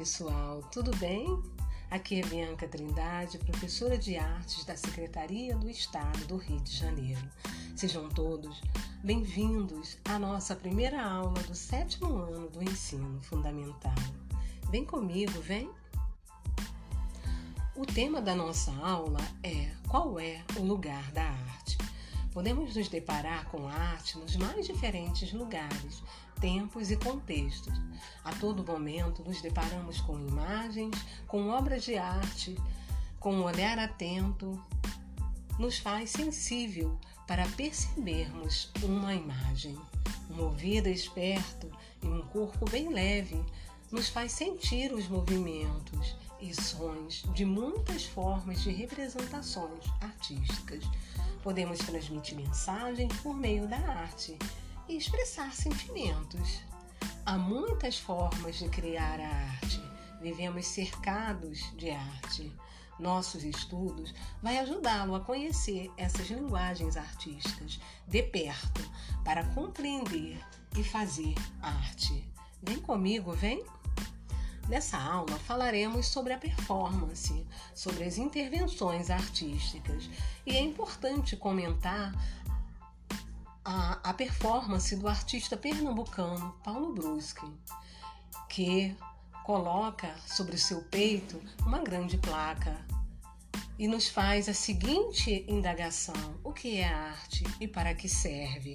pessoal, tudo bem? Aqui é Bianca Trindade, professora de artes da Secretaria do Estado do Rio de Janeiro. Sejam todos bem-vindos à nossa primeira aula do sétimo ano do ensino fundamental. Vem comigo, vem! O tema da nossa aula é Qual é o lugar da arte? Podemos nos deparar com arte nos mais diferentes lugares, tempos e contextos. A todo momento nos deparamos com imagens, com obras de arte, com um olhar atento, nos faz sensível para percebermos uma imagem. Um ouvido esperto e um corpo bem leve nos faz sentir os movimentos e sons de muitas formas de representações artísticas. Podemos transmitir mensagens por meio da arte e expressar sentimentos. Há muitas formas de criar a arte. Vivemos cercados de arte. Nossos estudos vai ajudá-lo a conhecer essas linguagens artísticas de perto para compreender e fazer arte. Vem comigo, vem? Nessa aula falaremos sobre a performance, sobre as intervenções artísticas, e é importante comentar a, a performance do artista pernambucano Paulo Brusque, que coloca sobre o seu peito uma grande placa e nos faz a seguinte indagação: o que é arte e para que serve?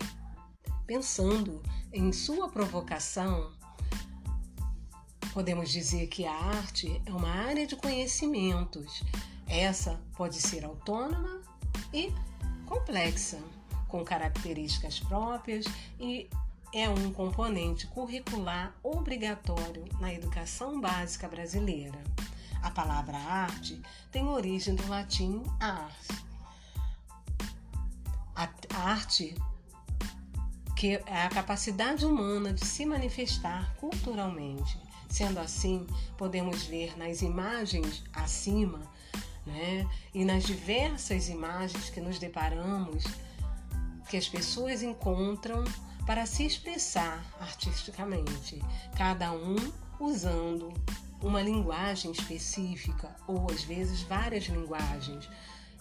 Pensando em sua provocação, podemos dizer que a arte é uma área de conhecimentos. Essa pode ser autônoma e complexa com características próprias e é um componente curricular obrigatório na educação básica brasileira. A palavra arte tem origem do latim ars. A arte que é a capacidade humana de se manifestar culturalmente. Sendo assim, podemos ver nas imagens acima, né, e nas diversas imagens que nos deparamos que as pessoas encontram para se expressar artisticamente, cada um usando uma linguagem específica ou às vezes várias linguagens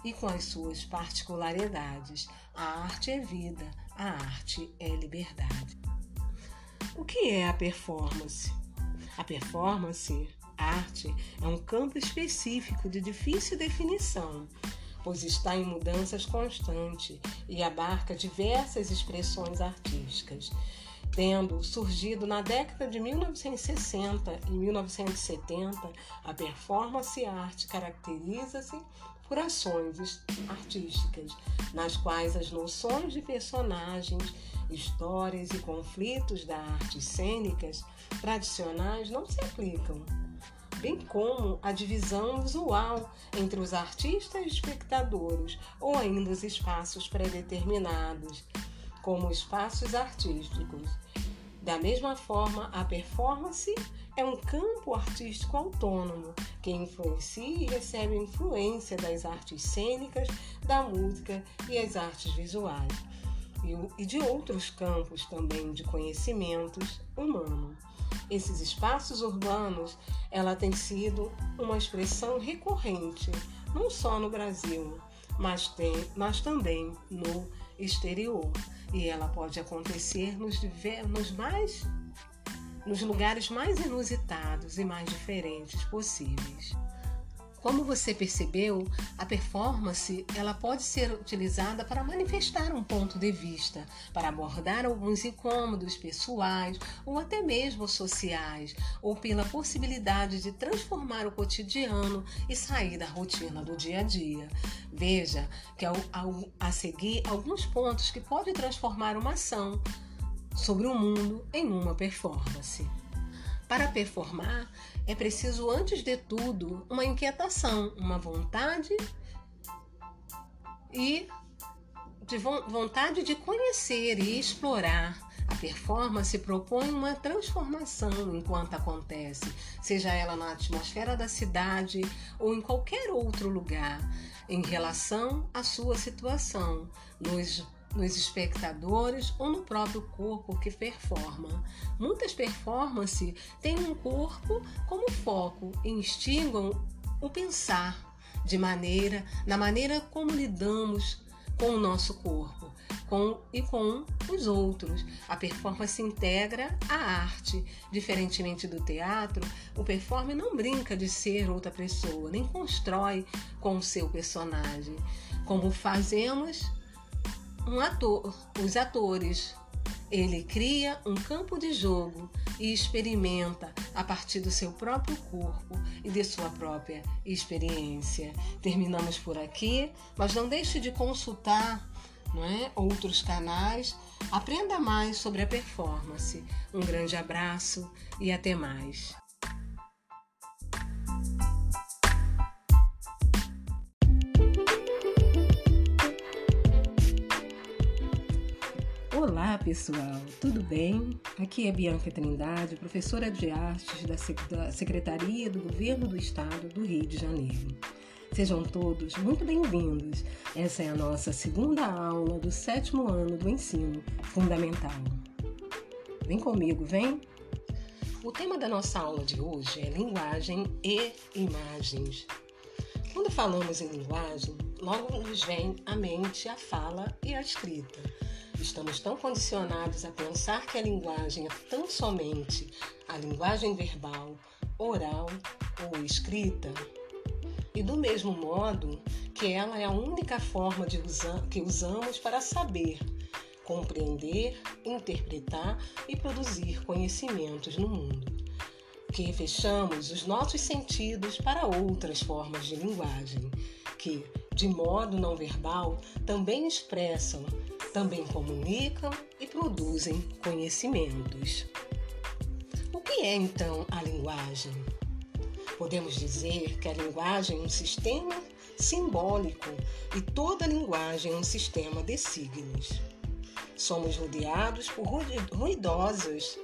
e com as suas particularidades. A arte é vida, a arte é liberdade. O que é a performance? A performance, arte, é um campo específico de difícil definição pois está em mudanças constantes e abarca diversas expressões artísticas, tendo surgido na década de 1960 e 1970, a performance arte caracteriza-se por ações artísticas, nas quais as noções de personagens, histórias e conflitos da arte cênicas tradicionais não se aplicam bem como a divisão visual entre os artistas e espectadores, ou ainda os espaços pré-determinados, como espaços artísticos. Da mesma forma, a performance é um campo artístico autônomo que influencia e recebe influência das artes cênicas, da música e as artes visuais, e de outros campos também de conhecimentos humanos esses espaços urbanos, ela tem sido uma expressão recorrente, não só no Brasil, mas, tem, mas também no exterior. E ela pode acontecer nos, nos mais nos lugares mais inusitados e mais diferentes possíveis. Como você percebeu, a performance ela pode ser utilizada para manifestar um ponto de vista, para abordar alguns incômodos pessoais ou até mesmo sociais, ou pela possibilidade de transformar o cotidiano e sair da rotina do dia a dia. Veja que ao, ao, a seguir alguns pontos que podem transformar uma ação sobre o mundo em uma performance. Para performar, é preciso, antes de tudo, uma inquietação, uma vontade e de vontade de conhecer e explorar. A performance propõe uma transformação enquanto acontece, seja ela na atmosfera da cidade ou em qualquer outro lugar, em relação à sua situação, nos nos espectadores ou no próprio corpo que performa. Muitas performances têm um corpo como foco e instigam o pensar de maneira na maneira como lidamos com o nosso corpo com e com os outros. A performance integra a arte. Diferentemente do teatro, o performer não brinca de ser outra pessoa, nem constrói com o seu personagem, como fazemos um ator, os atores. Ele cria um campo de jogo e experimenta a partir do seu próprio corpo e de sua própria experiência. Terminamos por aqui, mas não deixe de consultar não é? outros canais. Aprenda mais sobre a performance. Um grande abraço e até mais. Olá pessoal, tudo bem? Aqui é Bianca Trindade, professora de artes da Secretaria do Governo do Estado do Rio de Janeiro. Sejam todos muito bem-vindos. Essa é a nossa segunda aula do sétimo ano do ensino fundamental. Vem comigo, vem! O tema da nossa aula de hoje é linguagem e imagens. Quando falamos em linguagem, logo nos vem à mente a fala e a escrita. Estamos tão condicionados a pensar que a linguagem é tão somente a linguagem verbal, oral ou escrita e do mesmo modo que ela é a única forma usa que usamos para saber, compreender, interpretar e produzir conhecimentos no mundo. Que fechamos os nossos sentidos para outras formas de linguagem, que, de modo não verbal, também expressam, também comunicam e produzem conhecimentos. O que é então a linguagem? Podemos dizer que a linguagem é um sistema simbólico e toda linguagem é um sistema de signos. Somos rodeados por ruidosos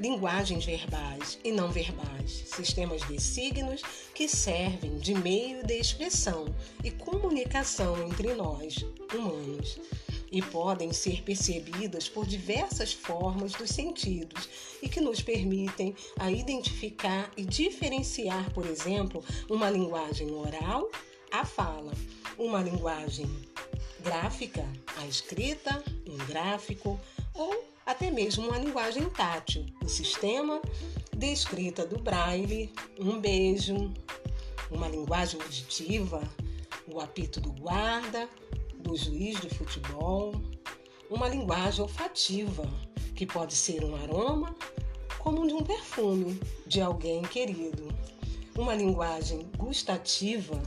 linguagens verbais e não verbais, sistemas de signos que servem de meio de expressão e comunicação entre nós, humanos e podem ser percebidas por diversas formas dos sentidos e que nos permitem a identificar e diferenciar, por exemplo, uma linguagem oral, a fala, uma linguagem gráfica, a escrita, um gráfico ou até mesmo uma linguagem tátil, o sistema de escrita do braille, um beijo, uma linguagem auditiva, o apito do guarda, do juiz de futebol, uma linguagem olfativa, que pode ser um aroma, como de um perfume de alguém querido. Uma linguagem gustativa,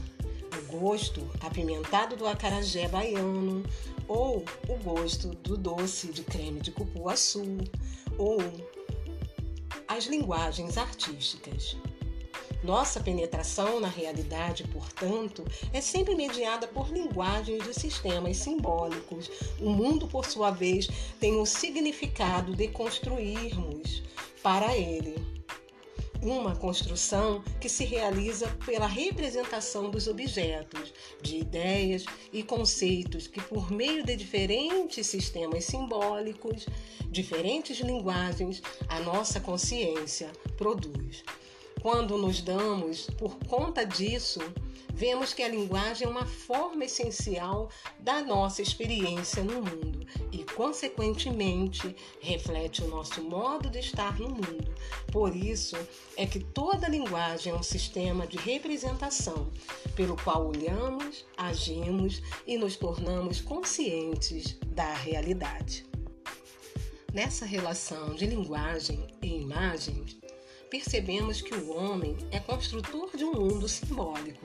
o gosto apimentado do acarajé baiano, ou o gosto do doce de creme de cupuaçu, ou as linguagens artísticas. Nossa penetração na realidade, portanto, é sempre mediada por linguagens de sistemas simbólicos. O mundo, por sua vez, tem o significado de construirmos para ele uma construção que se realiza pela representação dos objetos, de ideias e conceitos que, por meio de diferentes sistemas simbólicos, diferentes linguagens, a nossa consciência produz. Quando nos damos por conta disso, vemos que a linguagem é uma forma essencial da nossa experiência no mundo e, consequentemente, reflete o nosso modo de estar no mundo. Por isso é que toda linguagem é um sistema de representação pelo qual olhamos, agimos e nos tornamos conscientes da realidade. Nessa relação de linguagem e imagens, percebemos que o homem é construtor de um mundo simbólico.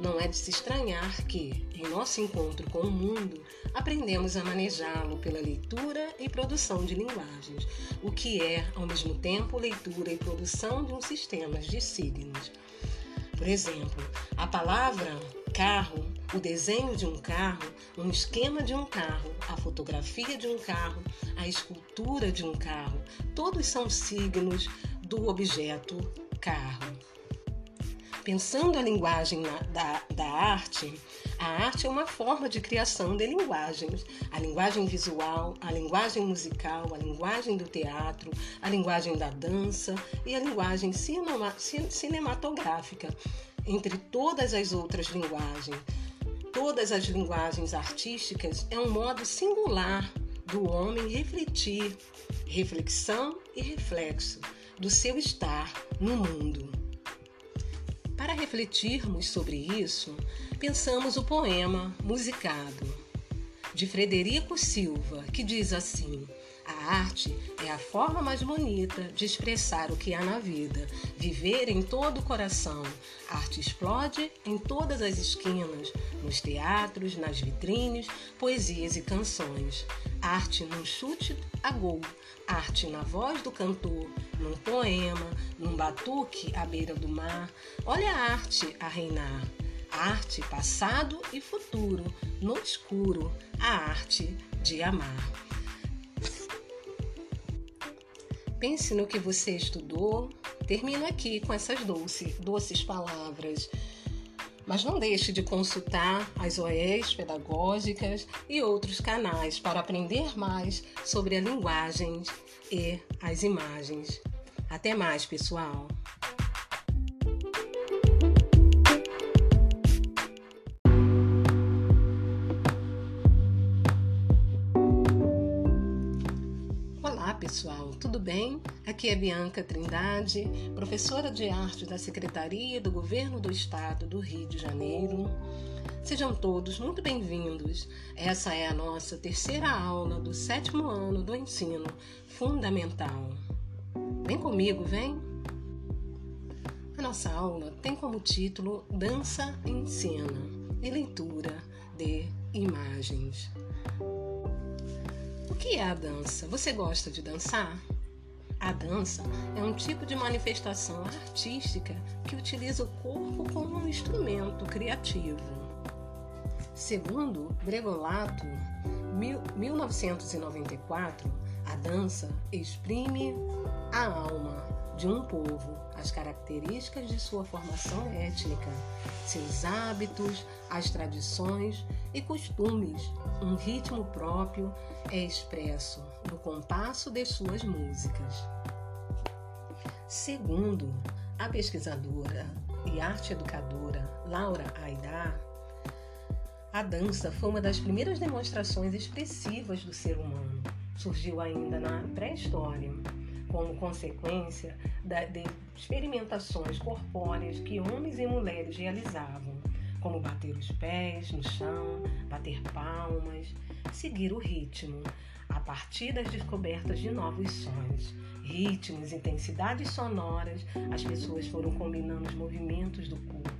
Não é de se estranhar que, em nosso encontro com o mundo, aprendemos a manejá-lo pela leitura e produção de linguagens, o que é, ao mesmo tempo, leitura e produção de um sistema de signos. Por exemplo, a palavra carro, o desenho de um carro, um esquema de um carro, a fotografia de um carro, a escultura de um carro, todos são signos do objeto carro. Pensando a linguagem na, da, da arte, A arte é uma forma de criação de linguagens. A linguagem visual, a linguagem musical, a linguagem do teatro, a linguagem da dança e a linguagem cinema, cinematográfica, entre todas as outras linguagens. Todas as linguagens artísticas é um modo singular do homem refletir, reflexão e reflexo do seu estar no mundo. Para refletirmos sobre isso, pensamos o poema Musicado, de Frederico Silva, que diz assim: arte é a forma mais bonita de expressar o que há na vida, viver em todo o coração. A arte explode em todas as esquinas, nos teatros, nas vitrines, poesias e canções. Arte num chute a gol, arte na voz do cantor, num poema, num batuque à beira do mar. Olha a arte a reinar. Arte, passado e futuro, no escuro, a arte de amar. Pense no que você estudou. Termino aqui com essas doces, doces palavras. Mas não deixe de consultar as OEs pedagógicas e outros canais para aprender mais sobre a linguagem e as imagens. Até mais, pessoal! Pessoal, tudo bem? Aqui é Bianca Trindade, professora de arte da Secretaria do Governo do Estado do Rio de Janeiro. Sejam todos muito bem-vindos. Essa é a nossa terceira aula do sétimo ano do ensino fundamental. Vem comigo, vem! A nossa aula tem como título Dança em Cena e leitura de imagens. Que é a dança? Você gosta de dançar? A dança é um tipo de manifestação artística que utiliza o corpo como um instrumento criativo. Segundo Bregolato, 1994, a dança exprime a alma de um povo, as características de sua formação étnica, seus hábitos, as tradições e costumes. Um ritmo próprio é expresso no compasso de suas músicas. Segundo a pesquisadora e arte educadora Laura Aidar, a dança foi uma das primeiras demonstrações expressivas do ser humano. Surgiu ainda na pré-história, como consequência de experimentações corpóreas que homens e mulheres realizavam, como bater os pés no chão, bater palmas, seguir o ritmo, a partir das descobertas de novos sons, ritmos, intensidades sonoras, as pessoas foram combinando os movimentos do corpo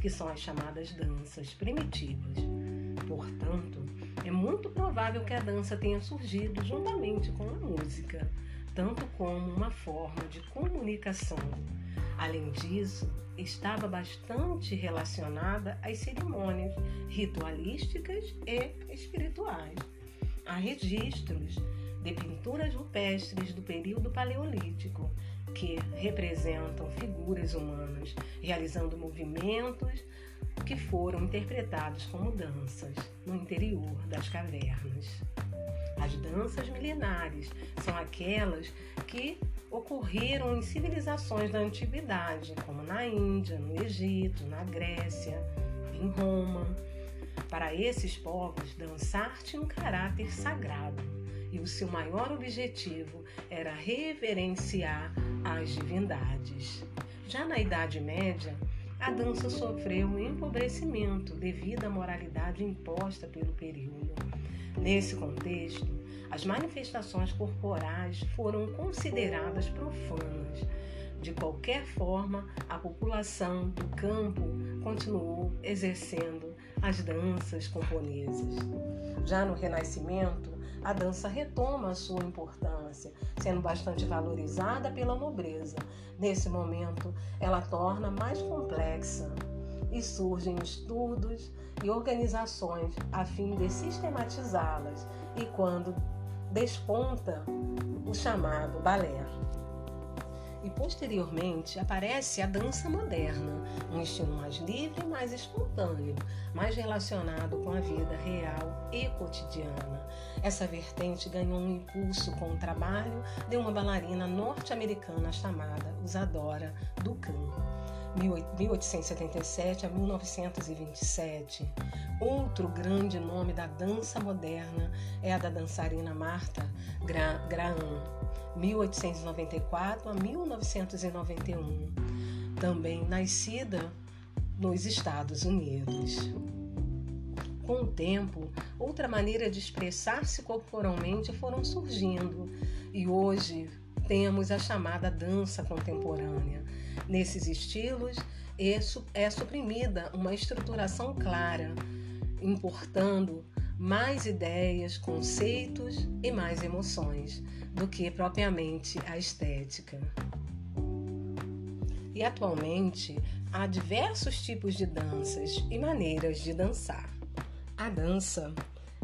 que são as chamadas danças primitivas. Portanto, é muito provável que a dança tenha surgido juntamente com a música, tanto como uma forma de comunicação. Além disso, estava bastante relacionada às cerimônias ritualísticas e espirituais. Há registros de pinturas rupestres do período paleolítico que representam figuras humanas realizando movimentos que foram interpretados como danças no interior das cavernas. As danças milenares são aquelas que ocorreram em civilizações da antiguidade, como na Índia, no Egito, na Grécia, em Roma. Para esses povos, dançar tinha um caráter sagrado e o seu maior objetivo era reverenciar as divindades. Já na Idade Média, a dança sofreu um empobrecimento devido à moralidade imposta pelo período. Nesse contexto, as manifestações corporais foram consideradas profanas. De qualquer forma, a população do campo continuou exercendo as danças camponesas. Já no Renascimento, a dança retoma a sua importância, sendo bastante valorizada pela nobreza. Nesse momento, ela torna mais complexa e surgem estudos e organizações a fim de sistematizá-las e quando desponta o chamado balé. E posteriormente aparece a dança moderna, um estilo mais livre e mais espontâneo, mais relacionado com a vida real e cotidiana. Essa vertente ganhou um impulso com o trabalho de uma bailarina norte-americana chamada Usadora Ducan. 1877 a 1927. Outro grande nome da dança moderna é a da dançarina Martha Graham, 1894 a 1991, também nascida nos Estados Unidos. Com o tempo, outra maneira de expressar-se corporalmente foram surgindo e hoje temos a chamada dança contemporânea. Nesses estilos é suprimida uma estruturação clara, importando mais ideias, conceitos e mais emoções do que propriamente a estética. E atualmente há diversos tipos de danças e maneiras de dançar. A dança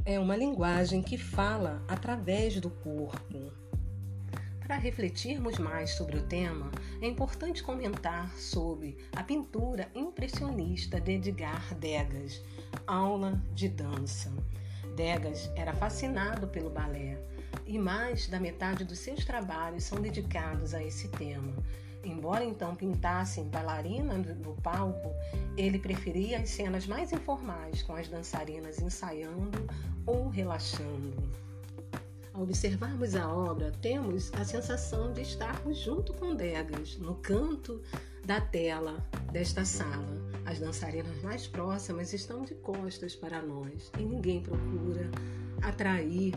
é uma linguagem que fala através do corpo. Para refletirmos mais sobre o tema, é importante comentar sobre a pintura impressionista de Edgar Degas, Aula de Dança. Degas era fascinado pelo balé e mais da metade dos seus trabalhos são dedicados a esse tema. Embora então pintassem bailarina no palco, ele preferia as cenas mais informais, com as dançarinas ensaiando ou relaxando. Ao observarmos a obra, temos a sensação de estarmos junto com Degas, no canto da tela desta sala. As dançarinas mais próximas estão de costas para nós e ninguém procura atrair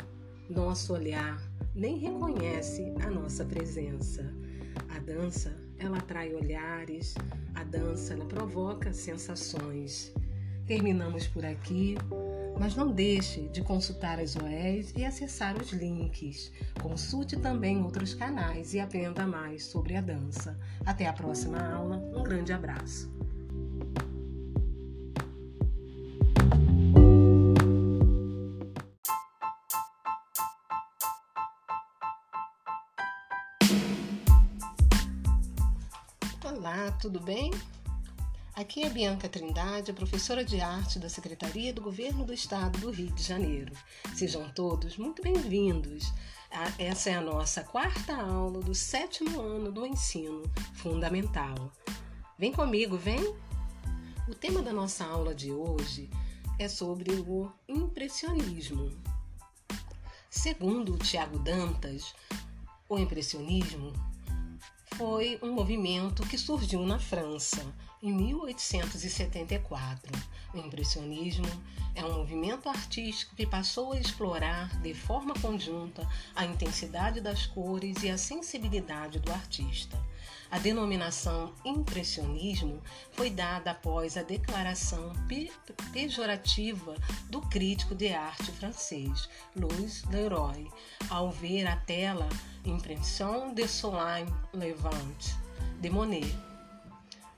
nosso olhar, nem reconhece a nossa presença. A dança, ela atrai olhares, a dança, ela provoca sensações. Terminamos por aqui, mas não deixe de consultar as OEs e acessar os links. Consulte também outros canais e aprenda mais sobre a dança. Até a próxima aula, um grande abraço. Olá, tudo bem? Aqui é Bianca Trindade, professora de arte da Secretaria do Governo do Estado do Rio de Janeiro. Sejam todos muito bem-vindos. Essa é a nossa quarta aula do sétimo ano do ensino fundamental. Vem comigo, vem! O tema da nossa aula de hoje é sobre o impressionismo. Segundo Tiago Dantas, o impressionismo foi um movimento que surgiu na França em 1874. O impressionismo é um movimento artístico que passou a explorar de forma conjunta a intensidade das cores e a sensibilidade do artista. A denominação impressionismo foi dada após a declaração pejorativa do crítico de arte francês Louis Leroy, ao ver a tela Impression de Soleil Levant de Monet,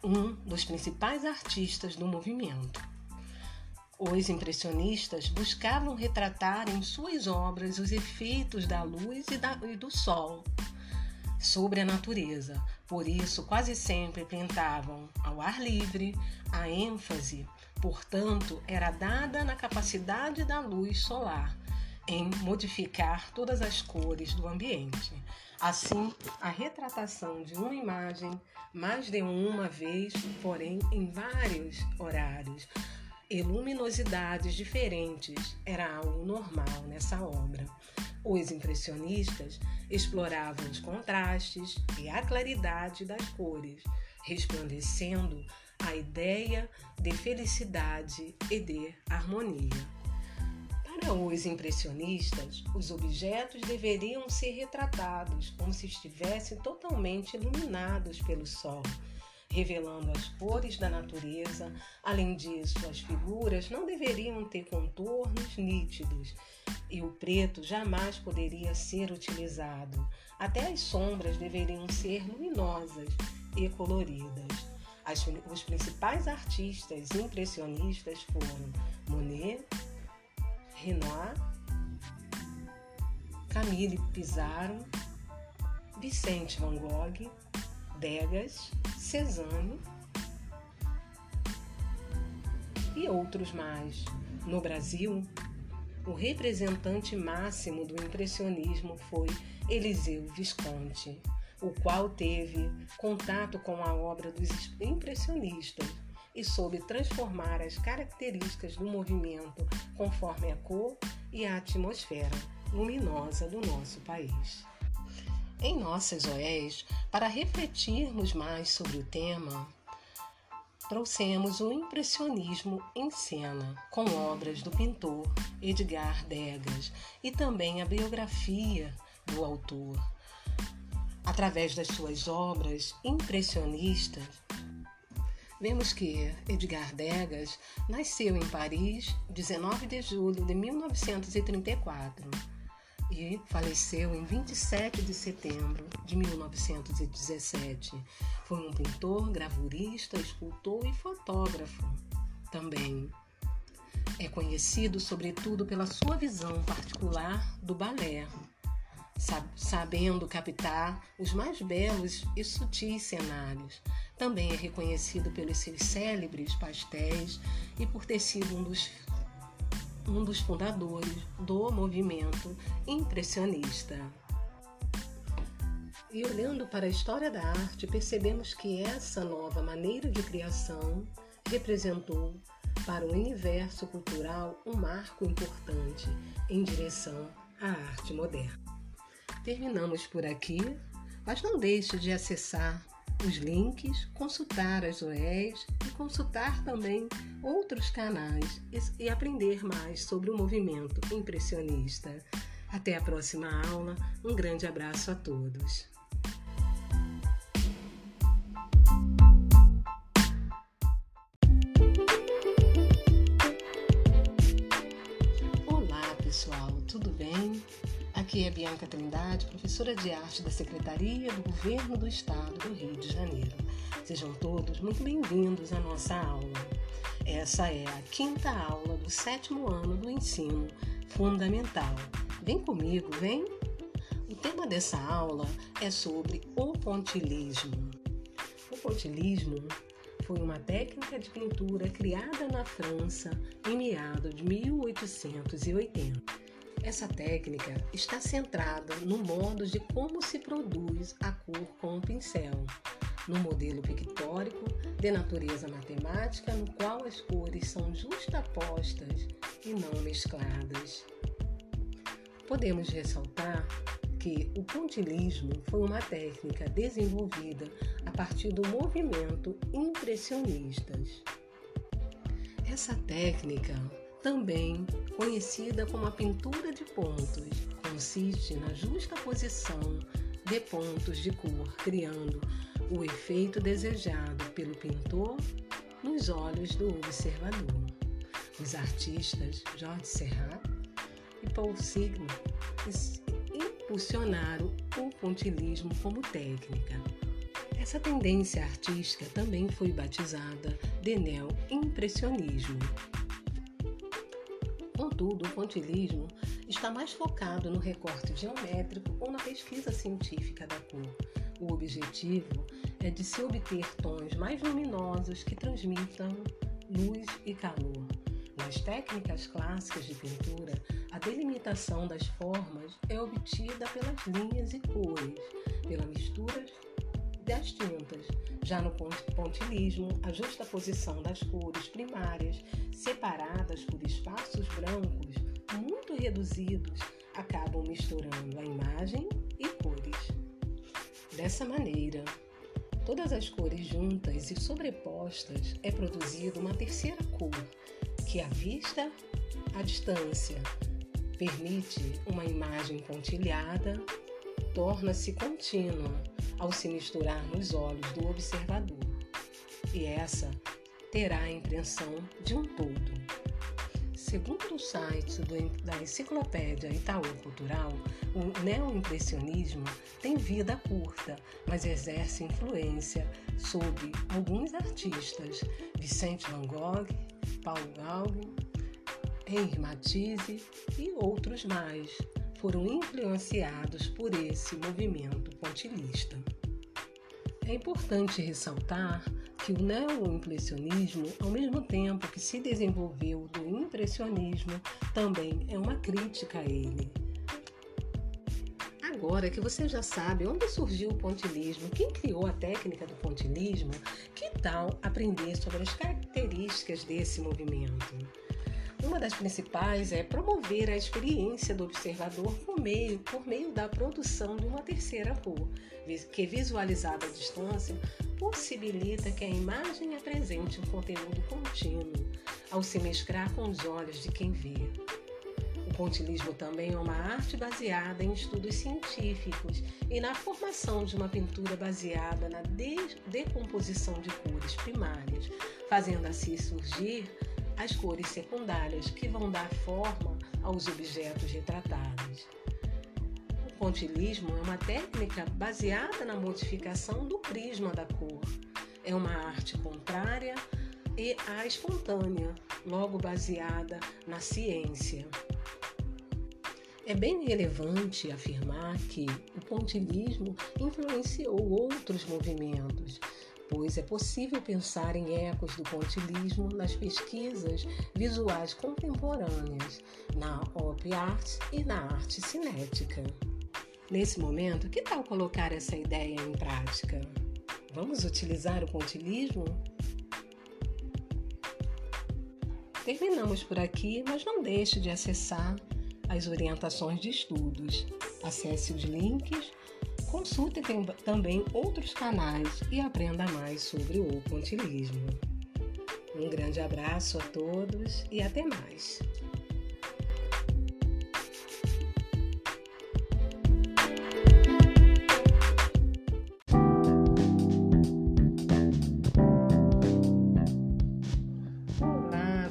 um dos principais artistas do movimento. Os impressionistas buscavam retratar em suas obras os efeitos da luz e, da, e do sol sobre a natureza. Por isso, quase sempre pintavam ao ar livre, a ênfase, portanto, era dada na capacidade da luz solar em modificar todas as cores do ambiente. Assim, a retratação de uma imagem mais de uma vez, porém em vários horários, e luminosidades diferentes era algo normal nessa obra. Os impressionistas exploravam os contrastes e a claridade das cores, resplandecendo a ideia de felicidade e de harmonia. Para os impressionistas, os objetos deveriam ser retratados como se estivessem totalmente iluminados pelo sol, revelando as cores da natureza. Além disso, as figuras não deveriam ter contornos nítidos e o preto jamais poderia ser utilizado. Até as sombras deveriam ser luminosas e coloridas. As, os principais artistas impressionistas foram Monet, Renoir, Camille Pissarro, Vicente Van Gogh, Degas, Cezanne e outros mais. No Brasil, o representante máximo do impressionismo foi Eliseu Visconti, o qual teve contato com a obra dos impressionistas e soube transformar as características do movimento conforme a cor e a atmosfera luminosa do nosso país. Em nossas OEs, para refletirmos mais sobre o tema, trouxemos o impressionismo em cena, com obras do pintor Edgar Degas e também a biografia do autor. Através das suas obras impressionistas, vemos que Edgar Degas nasceu em Paris 19 de julho de 1934 e faleceu em 27 de setembro de 1917. Foi um pintor, gravurista, escultor e fotógrafo também. É conhecido sobretudo pela sua visão particular do balé, sabendo captar os mais belos e sutis cenários. Também é reconhecido pelos seus célebres pastéis e por ter sido um dos um dos fundadores do movimento impressionista. E olhando para a história da arte, percebemos que essa nova maneira de criação representou para o universo cultural um marco importante em direção à arte moderna. Terminamos por aqui, mas não deixe de acessar os links, consultar as OEs e consultar também outros canais e aprender mais sobre o movimento impressionista. Até a próxima aula, um grande abraço a todos. Aqui é Bianca Trindade, professora de arte da Secretaria do Governo do Estado do Rio de Janeiro. Sejam todos muito bem-vindos à nossa aula. Essa é a quinta aula do sétimo ano do ensino fundamental. Vem comigo, vem? O tema dessa aula é sobre o pontilismo. O pontilismo foi uma técnica de pintura criada na França em meados de 1880 essa técnica está centrada no modo de como se produz a cor com o pincel, no modelo pictórico de natureza matemática no qual as cores são justapostas e não mescladas. Podemos ressaltar que o pontilismo foi uma técnica desenvolvida a partir do movimento impressionistas. Essa técnica também conhecida como a pintura de pontos, consiste na justa posição de pontos de cor, criando o efeito desejado pelo pintor nos olhos do observador. Os artistas George Serrat e Paul Signo impulsionaram o pontilismo como técnica. Essa tendência artística também foi batizada de neo-impressionismo Contudo, o pontilismo está mais focado no recorte geométrico ou na pesquisa científica da cor. O objetivo é de se obter tons mais luminosos que transmitam luz e calor. Nas técnicas clássicas de pintura, a delimitação das formas é obtida pelas linhas e cores, pela mistura das tintas. Já no pontilismo, a justaposição das cores primárias, separadas por espaços brancos muito reduzidos, acabam misturando a imagem e cores. Dessa maneira, todas as cores juntas e sobrepostas é produzida uma terceira cor, que à vista, à distância, permite uma imagem pontilhada, torna-se contínua ao se misturar nos olhos do observador, e essa terá a impressão de um todo. Segundo o site do, da Enciclopédia Itaú Cultural, o neoimpressionismo tem vida curta, mas exerce influência sobre alguns artistas, Vicente Van Gogh, Paulo Gauguin, Henri Matisse e outros mais, foram influenciados por esse movimento pontilista. É importante ressaltar que o neo-impressionismo, ao mesmo tempo que se desenvolveu do impressionismo, também é uma crítica a ele. Agora que você já sabe onde surgiu o pontilismo, quem criou a técnica do pontilismo, que tal aprender sobre as características desse movimento? Uma das principais é promover a experiência do observador por meio, por meio da produção de uma terceira cor, que visualizada à distância possibilita que a imagem apresente um conteúdo contínuo ao se mesclar com os olhos de quem vê. O pontilismo também é uma arte baseada em estudos científicos e na formação de uma pintura baseada na decomposição de cores primárias, fazendo assim surgir as cores secundárias que vão dar forma aos objetos retratados. O pontilismo é uma técnica baseada na modificação do prisma da cor. É uma arte contrária e a espontânea, logo baseada na ciência. É bem relevante afirmar que o pontilismo influenciou outros movimentos, pois é possível pensar em ecos do pontilismo nas pesquisas visuais contemporâneas, na op art e na arte cinética. Nesse momento, que tal colocar essa ideia em prática? Vamos utilizar o pontilismo? Terminamos por aqui, mas não deixe de acessar as orientações de estudos. Acesse os links Consulte também outros canais e aprenda mais sobre o pontilismo. Um grande abraço a todos e até mais.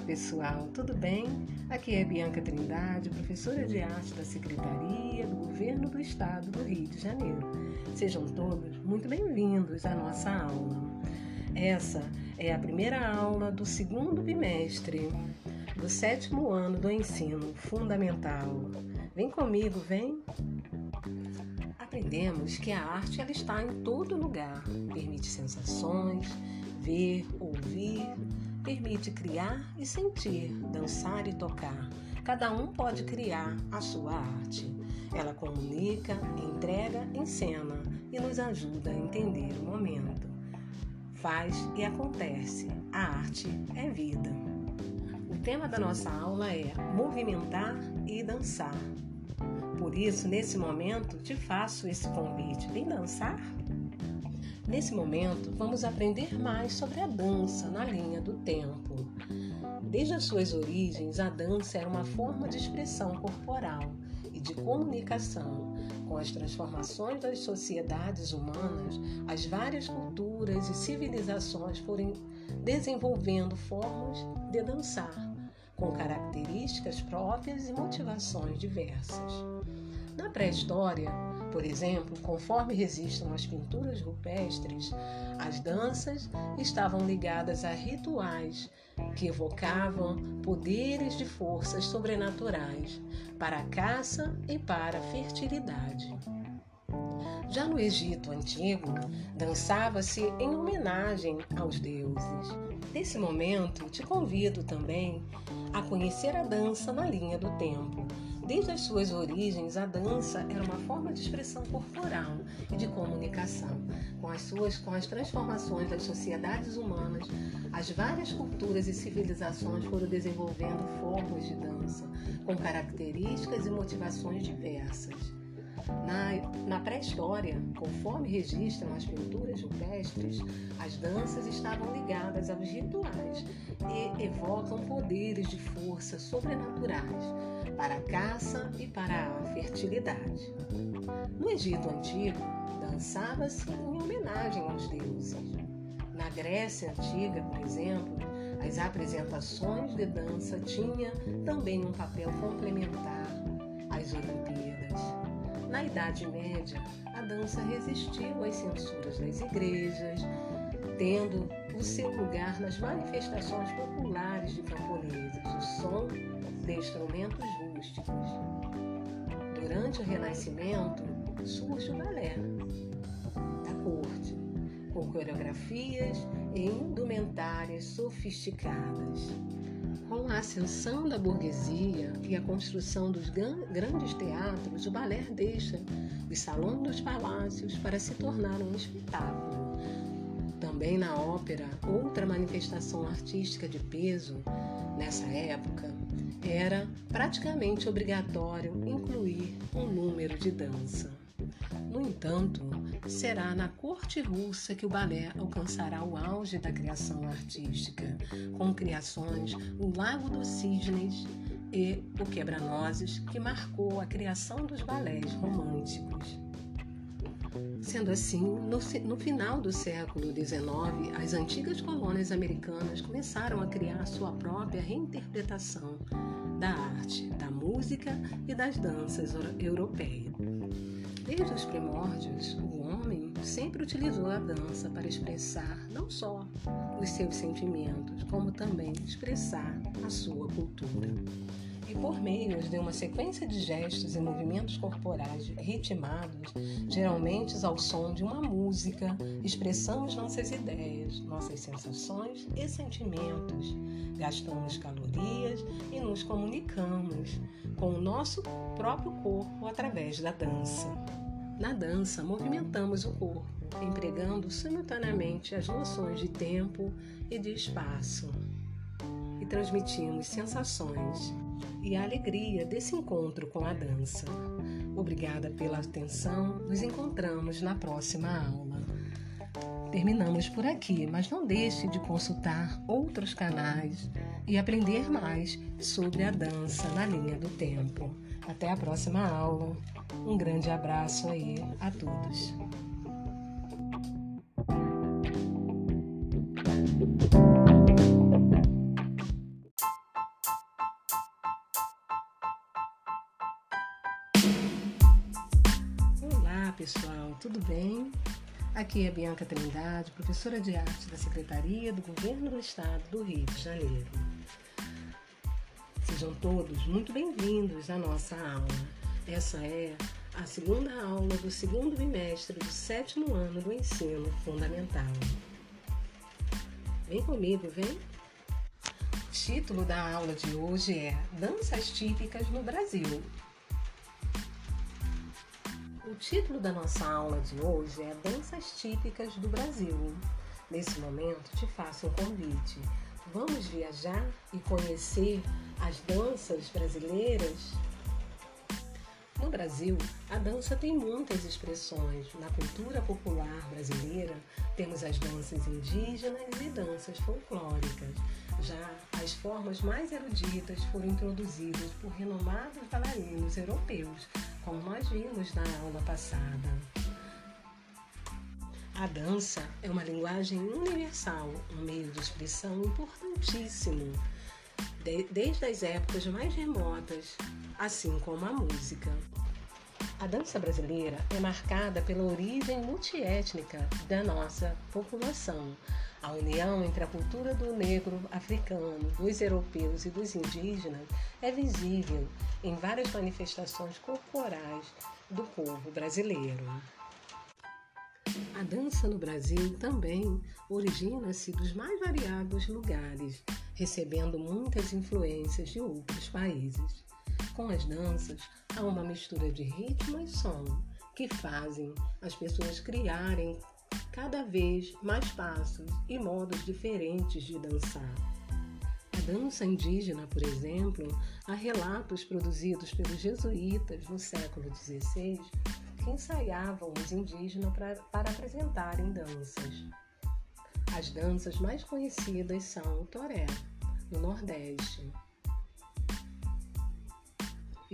Pessoal, tudo bem? Aqui é Bianca Trindade, professora de arte da Secretaria do Governo do Estado do Rio de Janeiro. Sejam todos muito bem-vindos à nossa aula. Essa é a primeira aula do segundo bimestre do sétimo ano do ensino fundamental. Vem comigo, vem! Aprendemos que a arte ela está em todo lugar, permite sensações, ver, ouvir, permite criar e sentir, dançar e tocar. Cada um pode criar a sua arte. Ela comunica, entrega, encena e nos ajuda a entender o momento. Faz e acontece. A arte é vida. O tema da nossa aula é movimentar e dançar. Por isso, nesse momento, te faço esse convite. Vem dançar? Nesse momento, vamos aprender mais sobre a dança na linha do tempo. Desde as suas origens, a dança era uma forma de expressão corporal e de comunicação. Com as transformações das sociedades humanas, as várias culturas e civilizações foram desenvolvendo formas de dançar, com características próprias e motivações diversas. Na pré-história, por exemplo, conforme registram as pinturas rupestres, as danças estavam ligadas a rituais que evocavam poderes de forças sobrenaturais para a caça e para a fertilidade. Já no Egito Antigo, dançava-se em homenagem aos deuses. Nesse momento, te convido também a conhecer a dança na linha do tempo, Desde as suas origens, a dança era uma forma de expressão corporal e de comunicação. Com as suas com as transformações das sociedades humanas, as várias culturas e civilizações foram desenvolvendo formas de dança com características e motivações diversas. Na, na pré-história, conforme registram as pinturas rupestres, as danças estavam ligadas aos rituais e evocam poderes de força sobrenaturais para a caça e para a fertilidade. No Egito Antigo, dançava-se em homenagem aos deuses. Na Grécia Antiga, por exemplo, as apresentações de dança tinham também um papel complementar às Olimpíadas. Na Idade Média, a dança resistiu às censuras das igrejas, tendo o seu lugar nas manifestações populares de camponeses, o som de instrumentos rústicos. Durante o Renascimento, surge o balé da corte, com coreografias e indumentárias sofisticadas. Com a ascensão da burguesia e a construção dos grandes teatros, o balé deixa os salões dos palácios para se tornar um espetáculo. Também na ópera, outra manifestação artística de peso nessa época, era praticamente obrigatório incluir um número de dança. No entanto, será na corte russa que o balé alcançará o auge da criação artística, com criações O Lago dos Cisnes e O Quebra-Nozes, que marcou a criação dos balés românticos. Sendo assim, no, no, final do século XIX, as antigas colônias americanas começaram a criar sua própria reinterpretação da arte, da música e das danças europeias. Desde os primórdios, o homem sempre utilizou a dança para expressar não só os seus sentimentos, como também expressar a sua cultura. E por meio de uma sequência de gestos e movimentos corporais ritmados, geralmente ao som de uma música, expressamos nossas ideias, nossas sensações e sentimentos, gastamos calorias e nos comunicamos com o nosso próprio corpo através da dança. Na dança, movimentamos o corpo, empregando simultaneamente as noções de tempo e de espaço, e transmitimos sensações e a alegria desse encontro com a dança. Obrigada pela atenção, nos encontramos na próxima aula. Terminamos por aqui, mas não deixe de consultar outros canais e aprender mais sobre a dança na linha do tempo. Até a próxima aula. Um grande abraço aí a todos. Pessoal, tudo bem? Aqui é Bianca Trindade, professora de arte da Secretaria do Governo do Estado do Rio de Janeiro. Sejam todos muito bem-vindos à nossa aula. Essa é a segunda aula do segundo bimestre do sétimo ano do ensino fundamental. Vem comigo, vem? O título da aula de hoje é Danças Típicas no Brasil. O título da nossa aula de hoje é Danças Típicas do Brasil. Nesse momento, te faço um convite. Vamos viajar e conhecer as danças brasileiras no Brasil, a dança tem muitas expressões. Na cultura popular brasileira, temos as danças indígenas e danças folclóricas. Já as formas mais eruditas foram introduzidas por renomados bailarinos europeus, como nós vimos na aula passada. A dança é uma linguagem universal, um meio de expressão importantíssimo, desde as épocas mais remotas assim como a música. A dança brasileira é marcada pela origem multiétnica da nossa população. A união entre a cultura do negro africano, dos europeus e dos indígenas é visível em várias manifestações corporais do povo brasileiro. A dança no Brasil também origina-se dos mais variados lugares, recebendo muitas influências de outros países. Com as danças, há uma mistura de ritmo e som que fazem as pessoas criarem cada vez mais passos e modos diferentes de dançar. A dança indígena, por exemplo, há relatos produzidos pelos jesuítas no século XVI que ensaiavam os indígenas para, para apresentarem danças. As danças mais conhecidas são o toré, no Nordeste,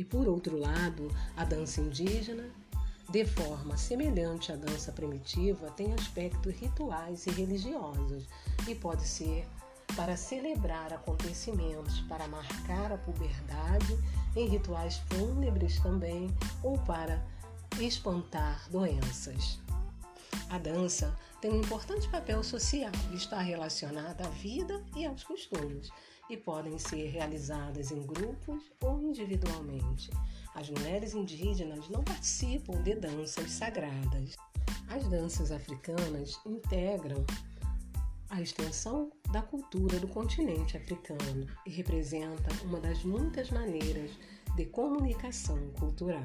e por outro lado, a dança indígena, de forma semelhante à dança primitiva, tem aspectos rituais e religiosos e pode ser para celebrar acontecimentos, para marcar a puberdade, em rituais fúnebres também, ou para espantar doenças. A dança tem um importante papel social e está relacionada à vida e aos costumes e podem ser realizadas em grupos ou individualmente. As mulheres indígenas não participam de danças sagradas. As danças africanas integram a extensão da cultura do continente africano e representam uma das muitas maneiras de comunicação cultural.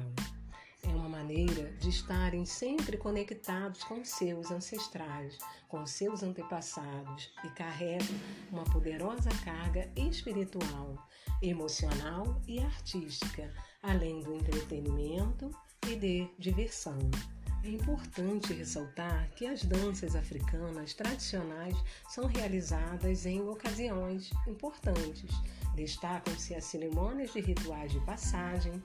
É uma maneira de estarem sempre conectados com seus ancestrais, com seus antepassados e carregam uma poderosa carga espiritual, emocional e artística, além do entretenimento e de diversão. É importante ressaltar que as danças africanas tradicionais são realizadas em ocasiões importantes. Destacam-se as cerimônias de rituais de passagem,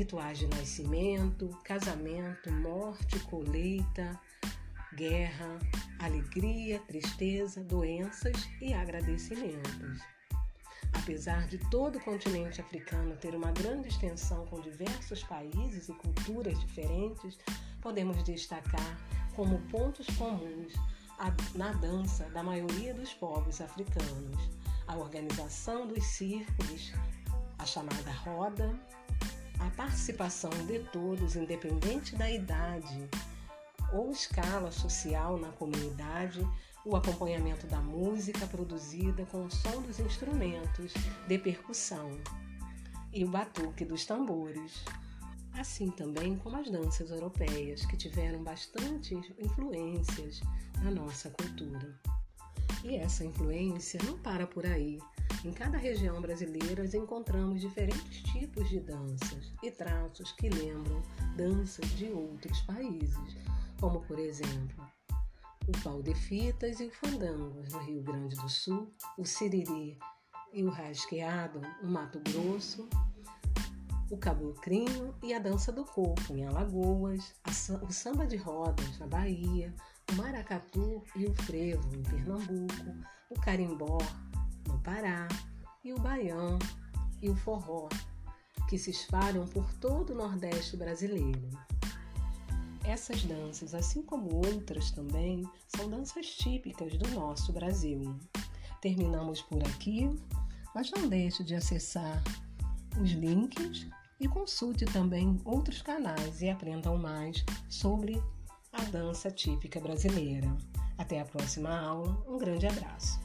rituais de nascimento, casamento, morte, colheita, guerra, alegria, tristeza, doenças e agradecimentos. Apesar de todo o continente africano ter uma grande extensão com diversos países e culturas diferentes, podemos destacar como pontos comuns a, na dança da maioria dos povos africanos a organização dos círculos, a chamada roda, a participação de todos, independente da idade ou escala social na comunidade, o acompanhamento da música produzida com o som dos instrumentos de percussão e o batuque dos tambores. Assim também como as danças europeias, que tiveram bastante influências na nossa cultura. E essa influência não para por aí. Em cada região brasileira encontramos diferentes tipos de danças e traços que lembram danças de outros países, como por exemplo o pau de fitas e o fandango no Rio Grande do Sul, o siriri e o rasqueado no Mato Grosso, o cabocrinho e a dança do corpo em Alagoas, o samba de rodas na Bahia, o maracatu e o frevo em Pernambuco, o carimbó no Pará e o baião e o forró, que se espalham por todo o Nordeste brasileiro. Essas danças, assim como outras também, são danças típicas do nosso Brasil. Terminamos por aqui, mas não deixe de acessar os links e consulte também outros canais e aprendam mais sobre a dança típica brasileira. Até a próxima aula, um grande abraço.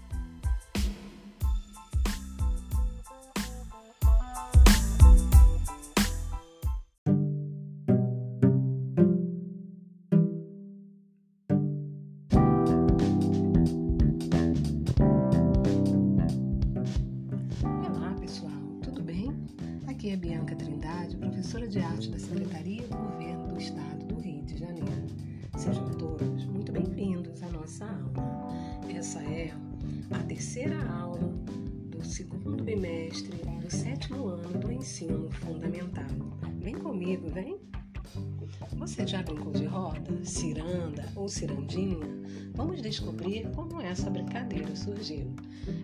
Você já brincou de roda, ciranda ou cirandinha? Vamos descobrir como essa brincadeira surgiu.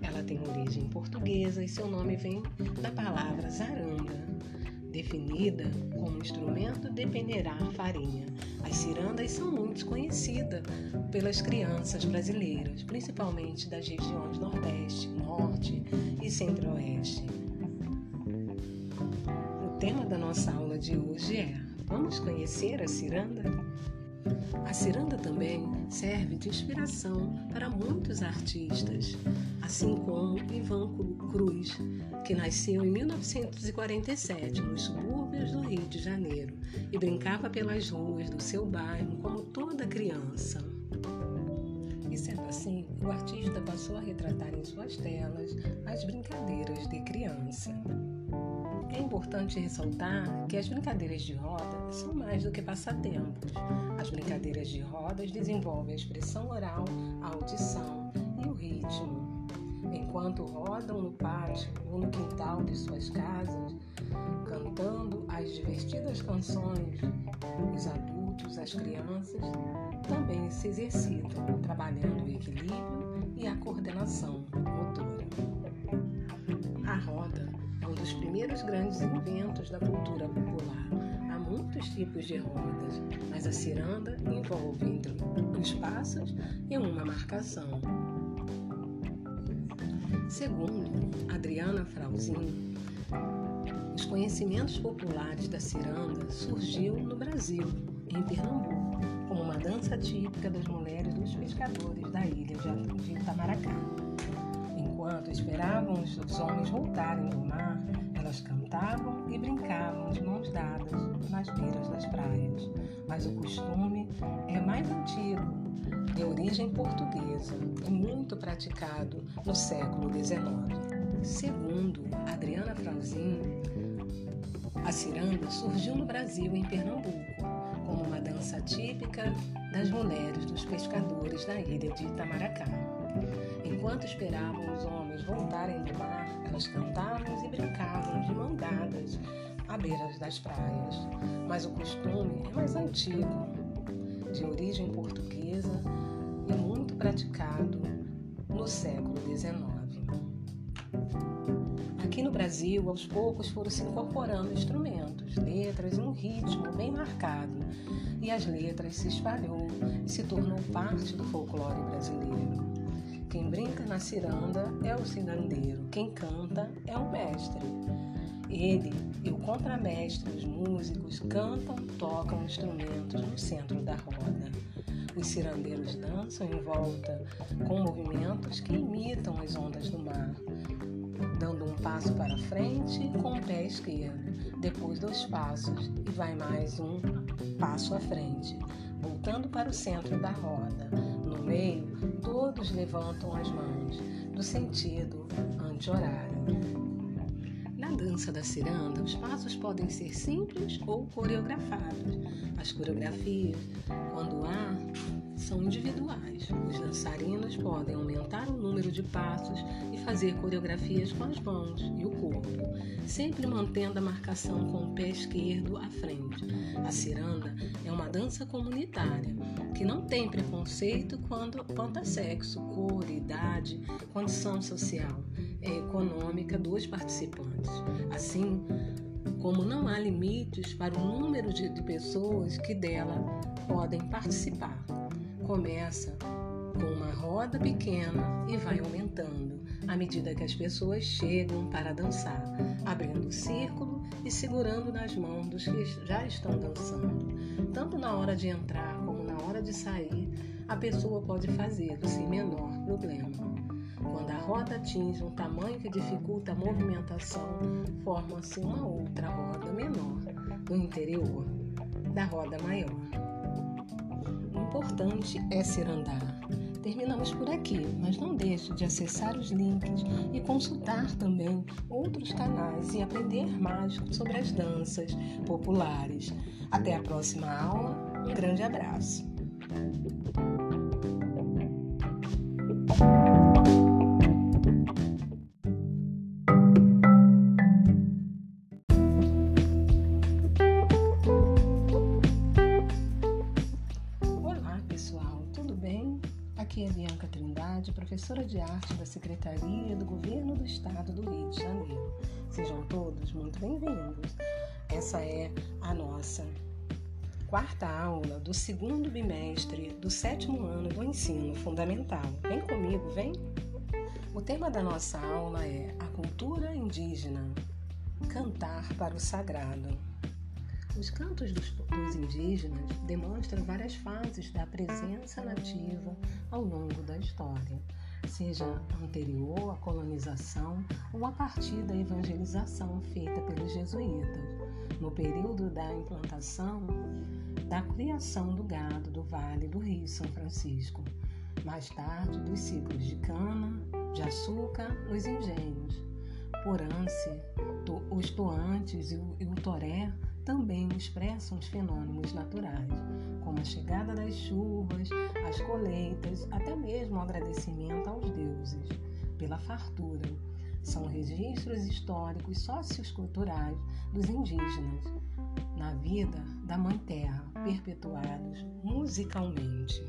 Ela tem origem portuguesa e seu nome vem da palavra zaranda, definida como instrumento de peneirar farinha. As cirandas são muito conhecidas pelas crianças brasileiras, principalmente das regiões Nordeste, Norte e Centro-Oeste. O tema da nossa aula de hoje é Vamos conhecer a ciranda? A ciranda também serve de inspiração para muitos artistas, assim como Ivan Cruz, que nasceu em 1947 nos subúrbios do Rio de Janeiro e brincava pelas ruas do seu bairro como toda criança. E sendo assim, o artista passou a retratar em suas telas as brincadeiras de criança. É importante ressaltar que as brincadeiras de roda são mais do que passatempos. As brincadeiras de rodas desenvolvem a expressão oral, a audição e o ritmo. Enquanto rodam no pátio ou no quintal de suas casas, cantando as divertidas canções, os adultos, as crianças também se exercitam, trabalhando o equilíbrio e a coordenação motora. A roda dos primeiros grandes inventos da cultura popular. Há muitos tipos de rodas, mas a ciranda envolve entre os passos e uma marcação. Segundo Adriana Frauzin, os conhecimentos populares da ciranda surgiu no Brasil, em Pernambuco, como uma dança típica das mulheres dos pescadores da ilha de Itamaracá. Enquanto esperavam os homens voltarem do mar, elas cantavam e brincavam de mãos dadas nas beiras das praias. Mas o costume é mais antigo, de origem portuguesa e muito praticado no século XIX. Segundo Adriana Franzin, a ciranda surgiu no Brasil, em Pernambuco, como uma dança típica das mulheres dos pescadores da ilha de Itamaracá. Enquanto esperavam os homens voltarem do mar, elas cantavam e brincavam de mão à beira das praias. Mas o costume é mais antigo, de origem portuguesa e muito praticado no século XIX. Aqui no Brasil, aos poucos foram se incorporando instrumentos, letras e um ritmo bem marcado, e as letras se espalhou e se tornou parte do folclore brasileiro. Quem brinca na ciranda é o cirandeiro, quem canta é o mestre. Ele e o contramestre, os músicos, cantam, tocam instrumentos no centro da roda. Os cirandeiros dançam em volta com movimentos que imitam as ondas do mar, dando um passo para frente com o pé esquerdo, depois dois passos e vai mais um passo à frente, voltando para o centro da roda. No meio, todos levantam as mãos, no sentido anti-horário. Na dança da ciranda, os passos podem ser simples ou coreografados. As coreografias, quando há, são individuais. Os dançarinos podem aumentar o número de passos e fazer coreografias com as mãos e o corpo, sempre mantendo a marcação com o pé esquerdo à frente. A ciranda é uma dança comunitária que não tem preconceito quanto a sexo, cor, idade, condição social e econômica dos participantes. Assim, como não há limites para o número de pessoas que dela podem participar começa com uma roda pequena e vai aumentando à medida que as pessoas chegam para dançar, abrindo o círculo e segurando nas mãos dos que já estão dançando. Tanto na hora de entrar como na hora de sair, a pessoa pode fazer sem menor problema. Quando a roda atinge um tamanho que dificulta a movimentação, forma-se uma outra roda menor no interior da roda maior importante é ser andar. Terminamos por aqui, mas não deixe de acessar os links e consultar também outros canais e aprender mais sobre as danças populares. Até a próxima aula, um grande abraço. Secretaria do Governo do Estado do Rio de Janeiro. Sejam todos muito bem-vindos. Essa é a nossa quarta aula do segundo bimestre do sétimo ano do ensino fundamental. Vem comigo, vem! O tema da nossa aula é a cultura indígena cantar para o sagrado. Os cantos dos, dos, indígenas demonstram várias fases da presença nativa ao longo da história seja anterior à colonização ou a partir da evangelização feita pelos jesuítas, no período da implantação da criação do gado do Vale do Rio São Francisco, mais tarde dos ciclos de cana, de açúcar nos engenhos. Porance, os toantes e o, e o toré também expressam os fenômenos naturais, como a chegada das chuvas, as colheitas, até mesmo o agradecimento aos deuses pela fartura. São registros históricos socioculturais dos indígenas na vida da Mãe Terra, perpetuados musicalmente.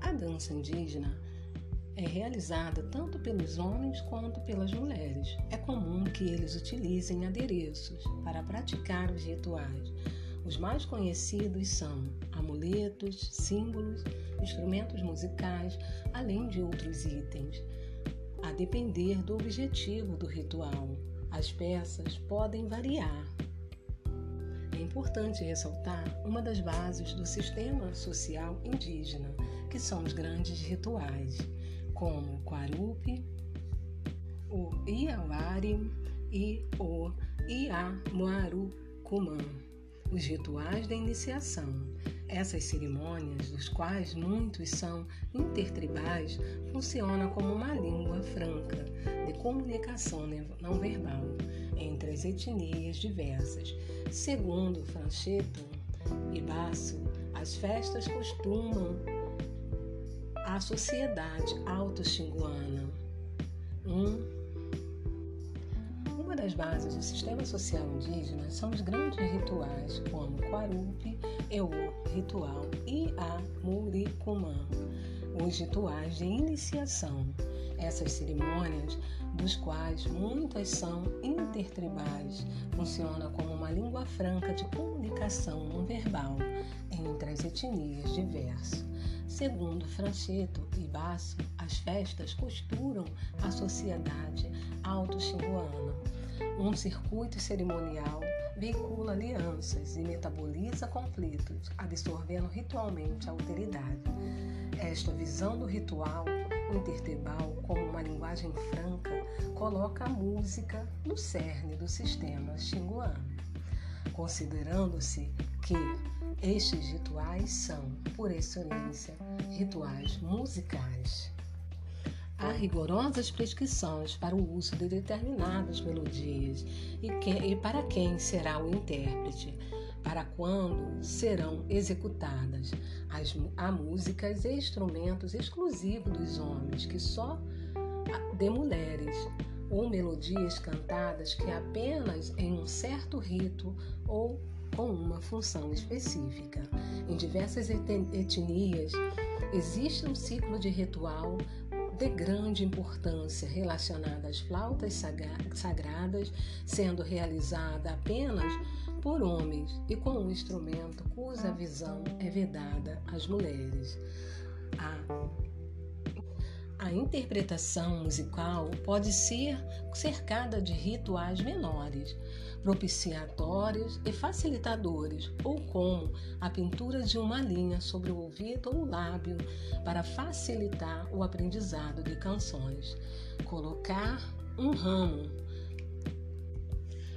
A dança indígena é realizada tanto pelos homens quanto pelas mulheres. É comum que eles utilizem adereços para praticar os rituais. Os mais conhecidos são amuletos, símbolos, instrumentos musicais, além de outros itens. A depender do objetivo do ritual, as peças podem variar importante ressaltar uma das bases do sistema social indígena, que são os grandes rituais, como o Quarupi, o Iauari e o Iamuarucumã, os rituais da iniciação. Essas cerimônias, dos quais muitos são intertribais, funcionam como uma língua franca de comunicação não verbal entre as etnias diversas. Segundo Francheto e Basso, as festas costumam a sociedade auto-xinguana. Um uma das bases do sistema social indígena são os grandes rituais, como Quarupi, Eu, ritual Iamuricumã, os rituais de iniciação. Essas cerimônias, dos quais muitas são intertribais, funcionam como uma língua franca de comunicação não verbal entre as etnias diversas. Segundo Francheto e Basso, as festas costuram a sociedade auto-xinguana um circuito cerimonial veicula alianças e metaboliza conflitos, absorvendo ritualmente a alteridade. Esta visão do ritual intertribal como uma linguagem franca coloca a música no cerne do sistema xinguano, considerando-se que estes rituais são, por excelência, rituais musicais. Há rigorosas prescrições para o uso de determinadas melodias e, que, e para quem será o intérprete, para quando serão executadas. As, há músicas e instrumentos exclusivos dos homens, que só de mulheres, ou melodias cantadas que apenas em um certo rito ou com uma função específica. Em diversas etnias, existe um ciclo de ritual de grande importância relacionada às flautas sagradas, sendo realizada apenas por homens e com um instrumento cuja visão é vedada às mulheres. A a interpretação musical pode ser cercada de rituais menores, propiciatórios e facilitadores, ou como a pintura de uma linha sobre o ouvido ou o lábio para facilitar o aprendizado de canções. Colocar um ramo.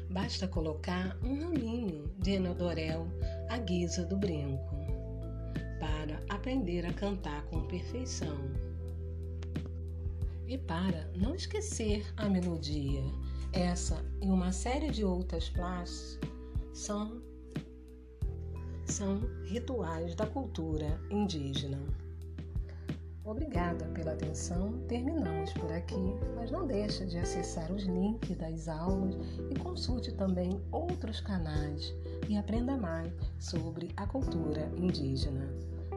Basta colocar um raminho de enodorel à guisa do brinco para aprender a cantar com perfeição. E para não esquecer a melodia, essa e uma série de outras plásticas são, são rituais da cultura indígena. Obrigada pela atenção. Terminamos por aqui, mas não deixe de acessar os links das aulas e consulte também outros canais e aprenda mais sobre a cultura indígena.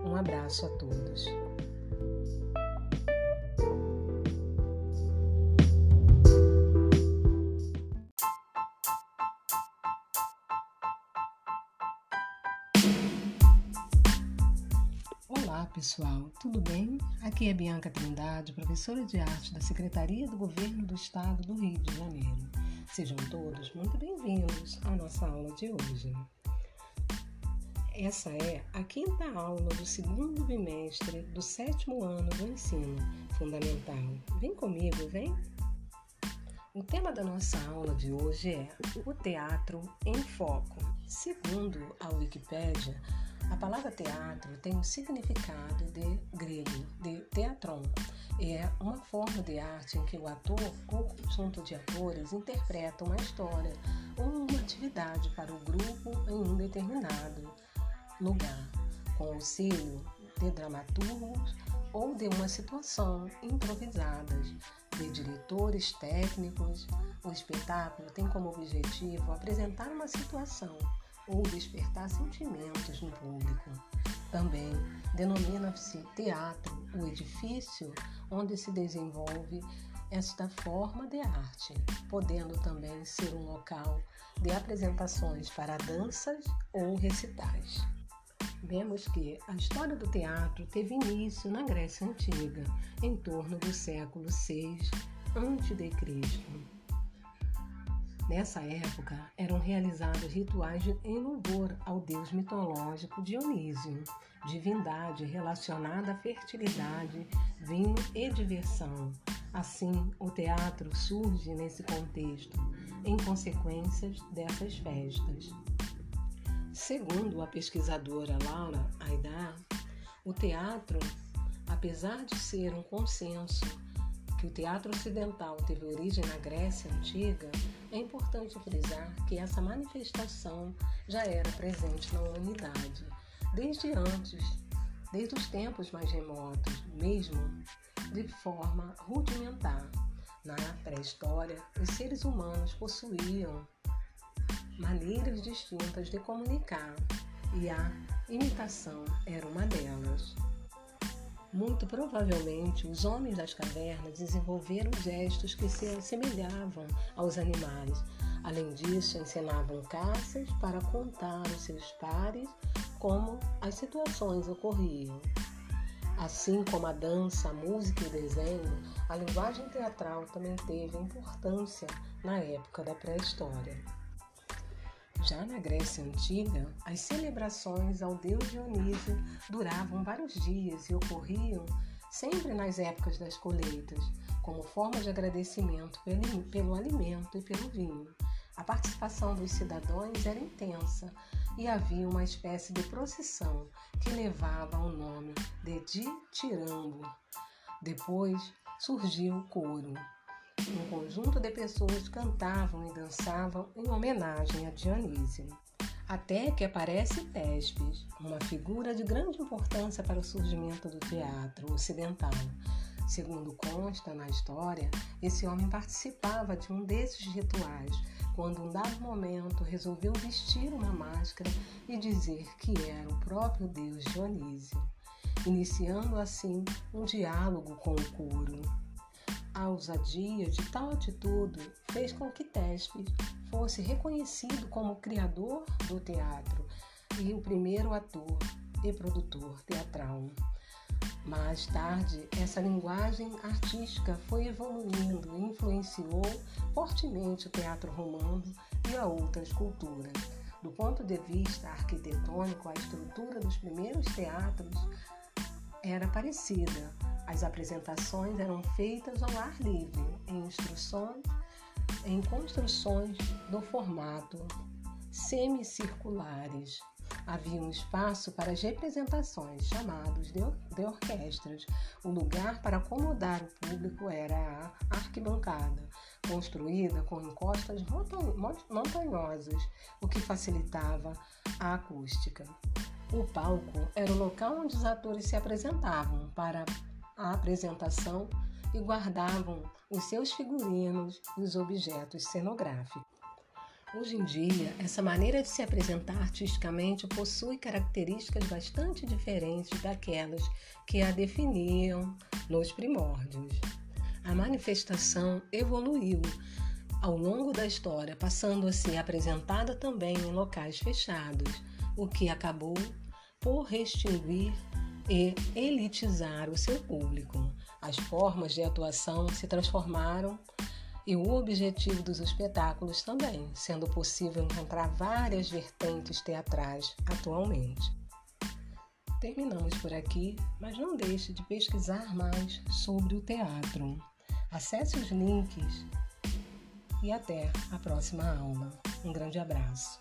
Um abraço a todos. Pessoal, tudo bem? Aqui é Bianca Trindade, professora de arte da Secretaria do Governo do Estado do Rio de Janeiro. Sejam todos muito bem-vindos à nossa aula de hoje. Essa é a quinta aula do segundo bimestre do sétimo ano do ensino fundamental. Vem comigo, vem? O tema da nossa aula de hoje é o teatro em foco. Segundo a Wikipédia, a palavra teatro tem um significado de grego, de teatron, é uma forma de arte em que o ator ou conjunto de atores interpreta uma história ou uma atividade para o grupo em um determinado lugar, com auxílio de dramaturgos ou de uma situação improvisadas, de diretores técnicos. O espetáculo tem como objetivo apresentar uma situação ou despertar sentimentos no público. Também denomina-se teatro o edifício onde se desenvolve esta forma de arte, podendo também ser um local de apresentações para danças ou recitais. Vemos que a história do teatro teve início na Grécia Antiga, em torno do século VI a.C. Nessa época, eram realizados rituais em louvor ao deus mitológico Dionísio, divindade relacionada à fertilidade, vinho e diversão. Assim, o teatro surge nesse contexto, em consequência dessas festas. Segundo a pesquisadora Laura Aidar, o teatro, apesar de ser um consenso que o teatro ocidental teve origem na Grécia Antiga, é importante frisar que essa manifestação já era presente na humanidade desde antes, desde os tempos mais remotos, mesmo de forma rudimentar. Na pré-história, os seres humanos possuíam maneiras distintas de comunicar e a imitação era uma delas. Muito provavelmente, os homens das cavernas desenvolveram gestos que se assemelhavam aos animais. Além disso, ensinavam caças para contar aos seus pares como as situações ocorriam. Assim como a dança, a música e o desenho, a linguagem teatral também teve importância na época da pré-história. Já na Grécia Antiga, as celebrações ao deus Dionísio duravam vários dias e ocorriam sempre nas épocas das colheitas, como forma de agradecimento pelo, pelo alimento e pelo vinho. A participação dos cidadãos era intensa e havia uma espécie de procissão que levava o nome de Ditirambo. Depois surgiu o coro, um conjunto de pessoas cantavam e dançavam em homenagem a Dionísio. Até que aparece Tespes, uma figura de grande importância para o surgimento do teatro ocidental. Segundo consta na história, esse homem participava de um desses rituais, quando um dado momento resolveu vestir uma máscara e dizer que era o próprio deus Dionísio, iniciando assim um diálogo com o coro. A ousadia de tal atitude fez com que Tespes fosse reconhecido como criador do teatro e o primeiro ator e produtor teatral. Mais tarde, essa linguagem artística foi evoluindo e influenciou fortemente o teatro romano e a outras culturas. Do ponto de vista arquitetônico, a estrutura dos primeiros teatros era parecida, as apresentações eram feitas ao ar livre, em instruções, em construções do formato semicirculares. Havia um espaço para as representações, chamados de, de orquestras. O lugar para acomodar o público era a arquibancada, construída com encostas montanhosas, o que facilitava a acústica. O palco era o local onde os atores se apresentavam para a apresentação e guardavam os seus figurinos e os objetos cenográficos. Hoje em dia, essa maneira de se apresentar artisticamente possui características bastante diferentes daquelas que a definiam nos primórdios. A manifestação evoluiu ao longo da história, passando a ser apresentada também em locais fechados, o que acabou por restringir e elitizar o seu público. As formas de atuação se transformaram e o objetivo dos espetáculos também, sendo possível encontrar várias vertentes teatrais atualmente. Terminamos por aqui, mas não deixe de pesquisar mais sobre o teatro. Acesse os links e até a próxima aula. Um grande abraço.